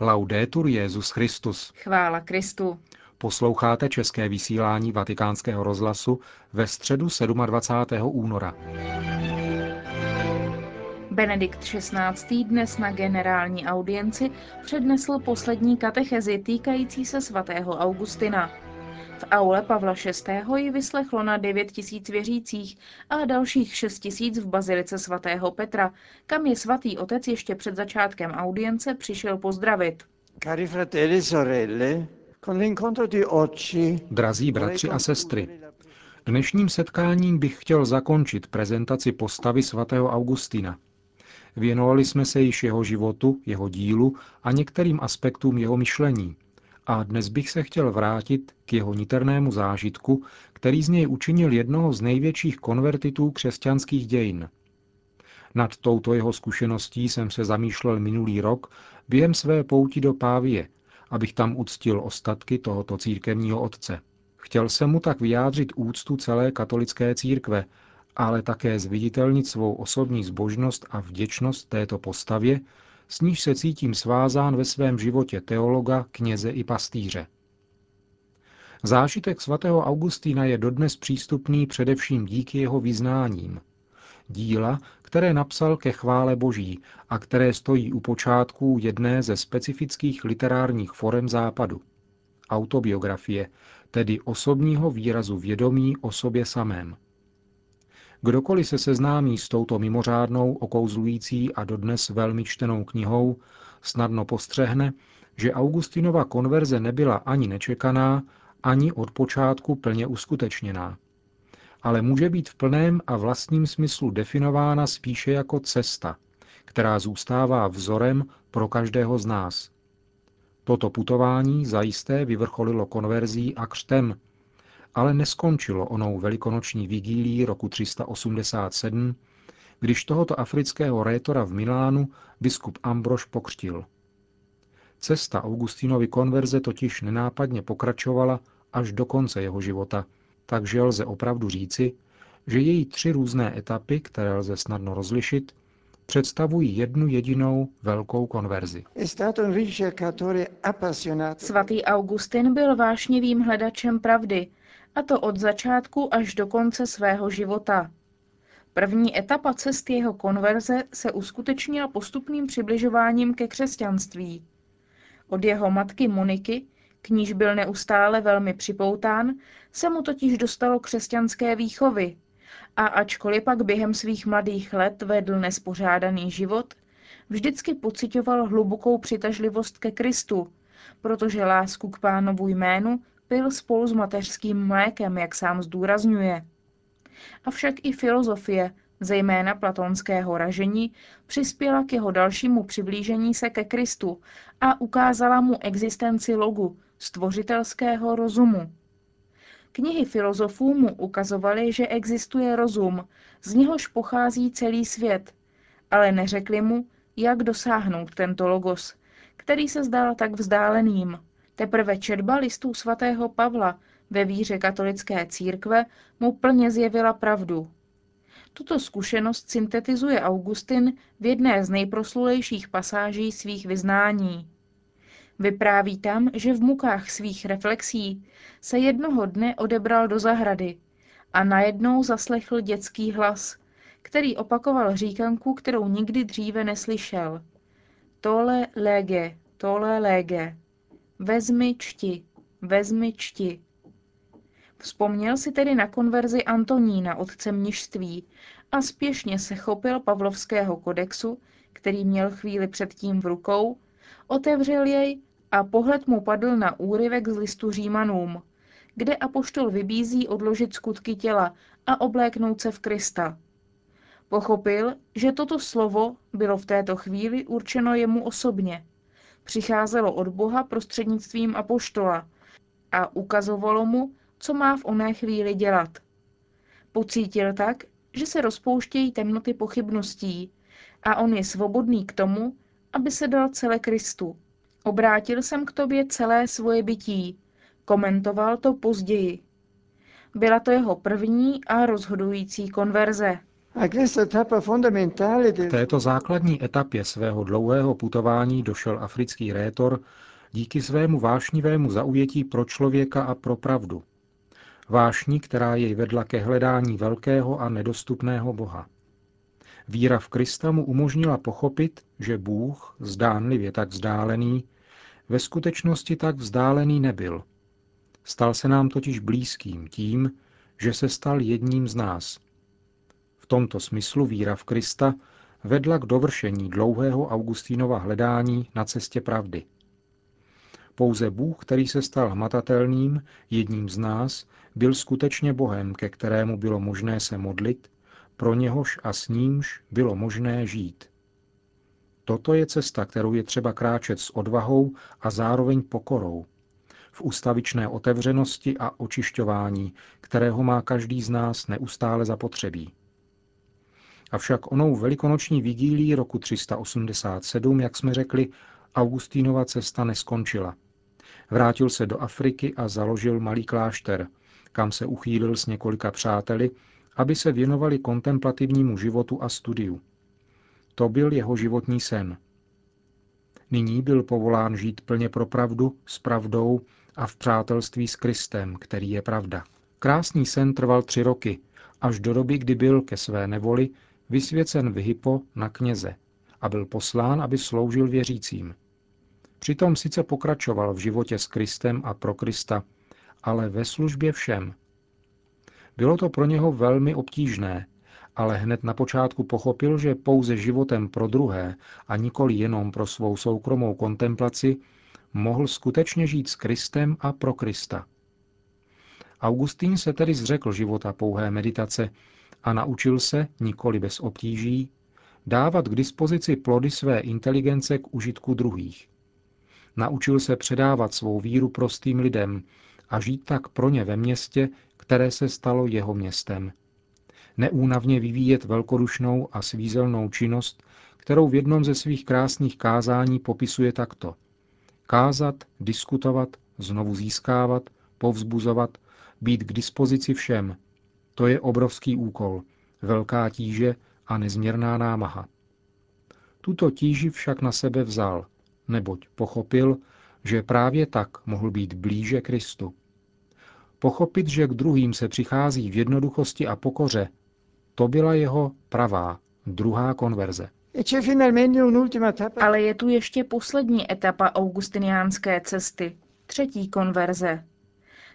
Laudetur Jezus Christus. Chvála Kristu. Posloucháte české vysílání Vatikánského rozhlasu ve středu 27. února. Benedikt XVI. dnes na generální audienci přednesl poslední katechezi týkající se svatého Augustina. V aule Pavla VI. ji vyslechlo na 9 tisíc věřících a dalších 6 tisíc v bazilice svatého Petra, kam je svatý otec ještě před začátkem audience přišel pozdravit. Cari fratelli e sorelle, con l'incontro di oggi Drazí bratři a sestry, dnešním setkáním bych chtěl zakončit prezentaci postavy svatého Augustina. Věnovali jsme se již jeho životu, jeho dílu a některým aspektům jeho myšlení – a dnes bych se chtěl vrátit k jeho niternému zážitku, který z něj učinil jednoho z největších konvertitů křesťanských dějin. Nad touto jeho zkušeností jsem se zamýšlel minulý rok během své pouti do Pávie, abych tam uctil ostatky tohoto církevního otce. Chtěl jsem mu tak vyjádřit úctu celé katolické církve, ale také zviditelnit svou osobní zbožnost a vděčnost této postavě, s níž se cítím svázán ve svém životě teologa, kněze i pastýře. Zážitek svatého Augustína je dodnes přístupný především díky jeho vyznáním. Díla, které napsal ke chvále Boží a které stojí u počátků jedné ze specifických literárních forem západu. Autobiografie, tedy osobního výrazu vědomí o sobě samém – Kdokoliv se seznámí s touto mimořádnou, okouzlující a dodnes velmi čtenou knihou, snadno postřehne, že Augustinova konverze nebyla ani nečekaná, ani od počátku plně uskutečněná. Ale může být v plném a vlastním smyslu definována spíše jako cesta, která zůstává vzorem pro každého z nás. Toto putování zajisté vyvrcholilo konverzí a křtem, ale neskončilo onou velikonoční vigílí roku 387, když tohoto afrického rétora v Milánu biskup Ambrož pokřtil. Cesta Augustinovy konverze totiž nenápadně pokračovala až do konce jeho života, takže lze opravdu říci, že její tři různé etapy, které lze snadno rozlišit, představují jednu jedinou velkou konverzi. Svatý Augustin byl vášnivým hledačem pravdy a to od začátku až do konce svého života. První etapa cesty jeho konverze se uskutečnila postupným přibližováním ke křesťanství. Od jeho matky Moniky, k níž byl neustále velmi připoután, se mu totiž dostalo křesťanské výchovy a ačkoliv pak během svých mladých let vedl nespořádaný život, vždycky pocitoval hlubokou přitažlivost ke Kristu, protože lásku k pánovu jménu pil spolu s mateřským mlékem, jak sám zdůrazňuje. Avšak i filozofie, zejména platonského ražení, přispěla k jeho dalšímu přiblížení se ke Kristu a ukázala mu existenci logu, stvořitelského rozumu. Knihy filozofů mu ukazovaly, že existuje rozum, z něhož pochází celý svět, ale neřekli mu, jak dosáhnout tento logos, který se zdál tak vzdáleným. Teprve četba listů svatého Pavla ve víře katolické církve mu plně zjevila pravdu. Tuto zkušenost syntetizuje Augustin v jedné z nejproslulejších pasáží svých vyznání. Vypráví tam, že v mukách svých reflexí se jednoho dne odebral do zahrady a najednou zaslechl dětský hlas, který opakoval říkanku, kterou nikdy dříve neslyšel. Tole lege, tole lege. Vezmi čti, vezmi čti. Vzpomněl si tedy na konverzi Antonína, otce mnižství, a spěšně se chopil Pavlovského kodexu, který měl chvíli předtím v rukou, otevřel jej a pohled mu padl na úryvek z listu Římanům, kde apoštol vybízí odložit skutky těla a obléknout se v Krista. Pochopil, že toto slovo bylo v této chvíli určeno jemu osobně – přicházelo od Boha prostřednictvím apoštola a ukazovalo mu, co má v oné chvíli dělat. Pocítil tak, že se rozpouštějí temnoty pochybností a on je svobodný k tomu, aby se dal celé Kristu. Obrátil jsem k tobě celé svoje bytí, komentoval to později. Byla to jeho první a rozhodující konverze. V této základní etapě svého dlouhého putování došel africký rétor díky svému vášnivému zaujetí pro člověka a pro pravdu. Vášní, která jej vedla ke hledání velkého a nedostupného Boha. Víra v Krista mu umožnila pochopit, že Bůh, zdánlivě tak vzdálený, ve skutečnosti tak vzdálený nebyl. Stal se nám totiž blízkým tím, že se stal jedním z nás. Tomto smyslu víra v Krista vedla k dovršení dlouhého Augustínova hledání na cestě pravdy. Pouze Bůh, který se stal hmatatelným, jedním z nás, byl skutečně Bohem, ke kterému bylo možné se modlit, pro něhož a s nímž bylo možné žít. Toto je cesta, kterou je třeba kráčet s odvahou a zároveň pokorou. V ustavičné otevřenosti a očišťování, kterého má každý z nás neustále zapotřebí. Avšak onou velikonoční vigílí roku 387, jak jsme řekli, Augustínova cesta neskončila. Vrátil se do Afriky a založil malý klášter, kam se uchýlil s několika přáteli, aby se věnovali kontemplativnímu životu a studiu. To byl jeho životní sen. Nyní byl povolán žít plně pro pravdu, s pravdou a v přátelství s Kristem, který je pravda. Krásný sen trval tři roky, až do doby, kdy byl ke své nevoli vysvěcen v Hypo na kněze a byl poslán, aby sloužil věřícím. Přitom sice pokračoval v životě s Kristem a pro Krista, ale ve službě všem. Bylo to pro něho velmi obtížné, ale hned na počátku pochopil, že pouze životem pro druhé a nikoli jenom pro svou soukromou kontemplaci mohl skutečně žít s Kristem a pro Krista. Augustín se tedy zřekl života pouhé meditace a naučil se, nikoli bez obtíží, dávat k dispozici plody své inteligence k užitku druhých. Naučil se předávat svou víru prostým lidem a žít tak pro ně ve městě, které se stalo jeho městem. Neúnavně vyvíjet velkodušnou a svízelnou činnost, kterou v jednom ze svých krásných kázání popisuje takto. Kázat, diskutovat, znovu získávat, povzbuzovat, být k dispozici všem. To je obrovský úkol, velká tíže a nezměrná námaha. Tuto tíži však na sebe vzal, neboť pochopil, že právě tak mohl být blíže Kristu. Pochopit, že k druhým se přichází v jednoduchosti a pokoře, to byla jeho pravá, druhá konverze. Ale je tu ještě poslední etapa augustiniánské cesty, třetí konverze.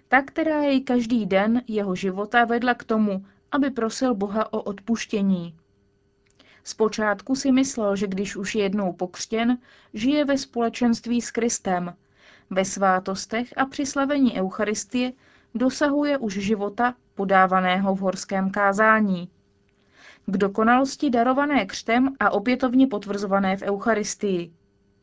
Ta, která jej každý den jeho života vedla k tomu, aby prosil Boha o odpuštění. Zpočátku si myslel, že když už je jednou pokřtěn, žije ve společenství s Kristem. Ve svátostech a při slavení Eucharistie dosahuje už života podávaného v horském kázání. K dokonalosti darované křtem a opětovně potvrzované v Eucharistii.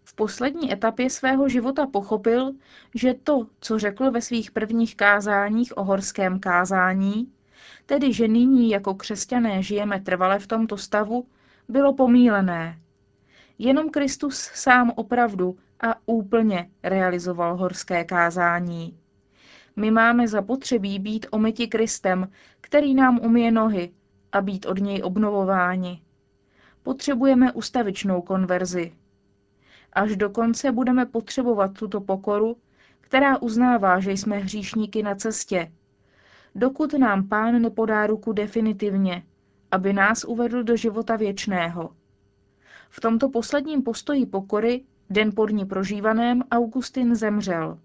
V poslední etapě svého života pochopil, že to, co řekl ve svých prvních kázáních o horském kázání, tedy že nyní jako křesťané žijeme trvale v tomto stavu, bylo pomílené. Jenom Kristus sám opravdu a úplně realizoval horské kázání. My máme zapotřebí být omyti Kristem, který nám umije nohy a být od něj obnovováni. Potřebujeme ustavičnou konverzi. Až do konce budeme potřebovat tuto pokoru, která uznává, že jsme hříšníky na cestě, dokud nám pán nepodá ruku definitivně, aby nás uvedl do života věčného. V tomto posledním postoji pokory, den po dní prožívaném, Augustin zemřel.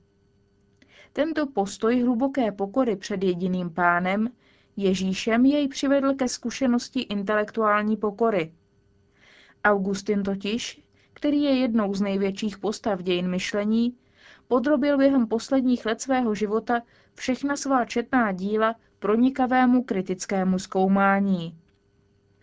Tento postoj hluboké pokory před jediným pánem, Ježíšem, jej přivedl ke zkušenosti intelektuální pokory. Augustin totiž, který je jednou z největších postav dějin myšlení, podrobil během posledních let svého života všechna svá četná díla pronikavému kritickému zkoumání.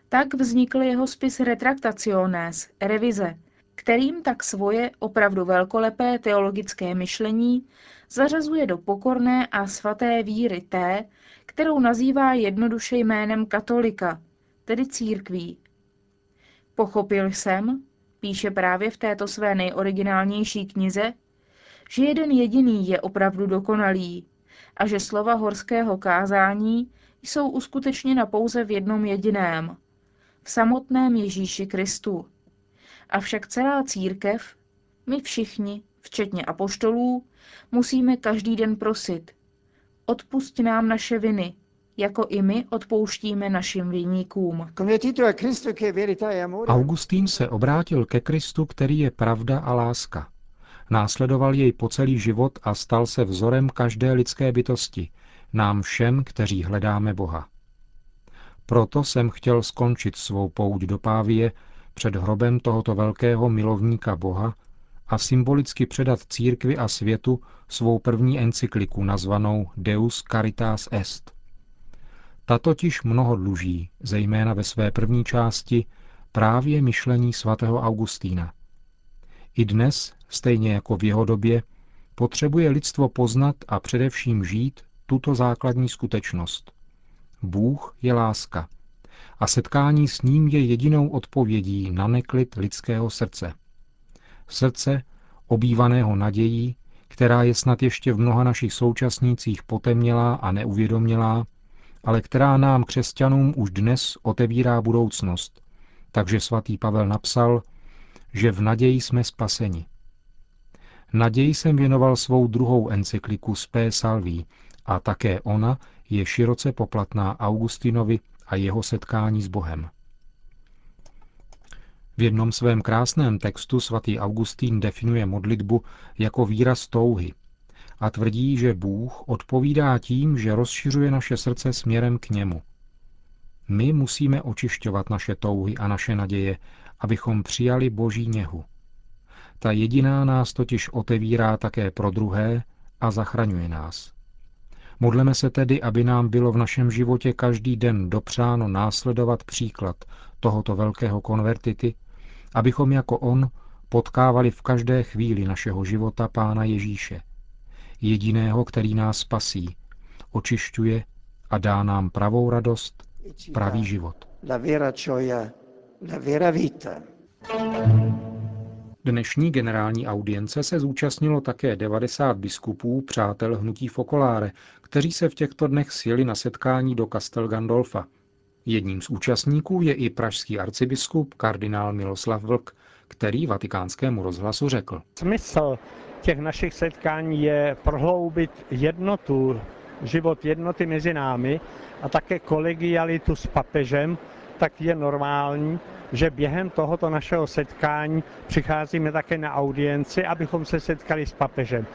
Tak vznikl jeho spis Retractationes, revize, kterým tak svoje opravdu velkolepé teologické myšlení zařazuje do pokorné a svaté víry té, kterou nazývá jednoduše jménem katolika, tedy církví. Pochopil jsem, píše právě v této své nejoriginálnější knize, že jeden jediný je opravdu dokonalý a že slova horského kázání jsou uskutečněna pouze v jednom jediném, v samotném Ježíši Kristu. Avšak celá církev, my všichni, včetně apoštolů, musíme každý den prosit. Odpust nám naše viny, jako i my odpouštíme našim viníkům. Augustín se obrátil ke Kristu, který je pravda a láska. Následoval jej po celý život a stal se vzorem každé lidské bytosti, nám všem, kteří hledáme Boha. Proto jsem chtěl skončit svou pouť do Pávie před hrobem tohoto velkého milovníka Boha a symbolicky předat církvi a světu svou první encykliku nazvanou Deus Caritas Est. Ta totiž mnoho dluží, zejména ve své první části, právě myšlení svatého Augustína. I dnes, stejně jako v jeho době, potřebuje lidstvo poznat a především žít tuto základní skutečnost. Bůh je láska a setkání s ním je jedinou odpovědí na neklid lidského srdce. Srdce, obývaného nadějí, která je snad ještě v mnoha našich současnících potemnělá a neuvědomělá, ale která nám, křesťanům, už dnes otevírá budoucnost. Takže svatý Pavel napsal, že v naději jsme spaseni. Naději jsem věnoval svou druhou encykliku Spé Salví a také ona je široce poplatná Augustinovi a jeho setkání s Bohem. V jednom svém krásném textu svatý Augustín definuje modlitbu jako výraz touhy a tvrdí, že Bůh odpovídá tím, že rozšiřuje naše srdce směrem k němu. My musíme očišťovat naše touhy a naše naděje, abychom přijali Boží něhu. Ta jediná nás totiž otevírá také pro druhé a zachraňuje nás. Modleme se tedy, aby nám bylo v našem životě každý den dopřáno následovat příklad tohoto velkého konvertity, abychom jako on potkávali v každé chvíli našeho života Pána Ježíše, jediného, který nás spasí, očišťuje a dá nám pravou radost, pravý život. La vera gioia, la vera vita. Dnešní generální audience se zúčastnilo také 90 biskupů, přátel hnutí Fokoláre, kteří se v těchto dnech sjeli na setkání do Castel Gandolfa. Jedním z účastníků je i pražský arcibiskup kardinál Miloslav Vlk, který vatikánskému rozhlasu řekl. Smysl těch našich setkání je prohloubit jednotu, život jednoty mezi námi a také kolegialitu s papežem, tak je normální, že během tohoto našeho setkání přicházíme také na audienci, abychom se setkali s papežem.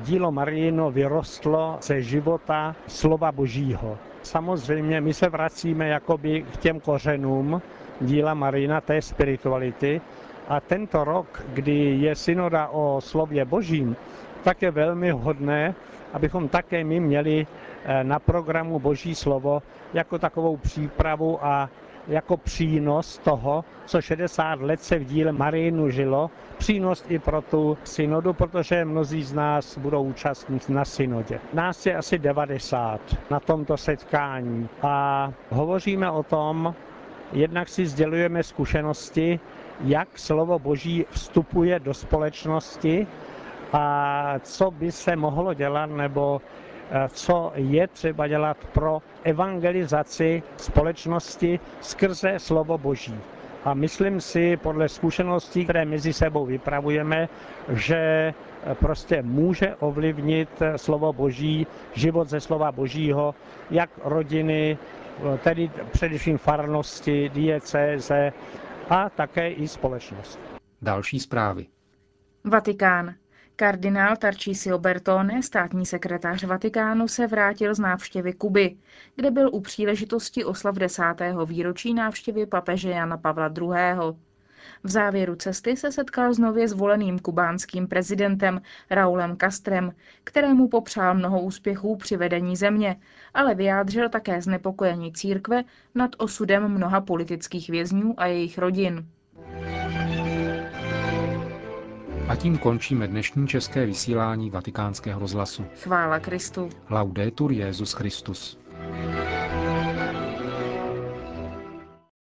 Dílo Marijino vyrostlo ze života slova božího. Samozřejmě my se vracíme jakoby k těm kořenům díla Marina, té spirituality. A tento rok, kdy je synoda o slově božím, tak je velmi hodné, abychom také my měli eh, na programu Boží slovo jako takovou přípravu a jako přínos toho, co 60 let se v díle Marínu žilo, přínos i pro tu synodu, protože mnozí z nás budou účastnit na synodě. Nás je asi 90 na tomto setkání a hovoříme o tom, jednak si sdělujeme zkušenosti, jak slovo Boží vstupuje do společnosti a co by se mohlo dělat nebo Eh, co je třeba dělat pro evangelizaci společnosti skrze slovo Boží. A myslím si, podle zkušeností, které mezi sebou vypravujeme, že eh, prostě může ovlivnit eh, slovo Boží, život ze slova Božího, jak rodiny, tedy především farnosti, diecéze a také i společnost. Další zprávy. Vatikán. Kardinál Tarcísio Bertone, státní sekretář Vatikánu, se vrátil z návštěvy Kuby, kde byl u příležitosti oslav desátého výročí návštěvy papeže Jana Pavla II. V závěru cesty se setkal s nově zvoleným kubánským prezidentem Raulem Castrem, kterému popřál mnoho úspěchů při vedení země, ale vyjádřil také znepokojení církve nad osudem mnoha politických vězňů a jejich rodin. A tím končíme dnešní české vysílání vatikánského rozhlasu. Chvála Kristu. Laudetur Jezus Christus.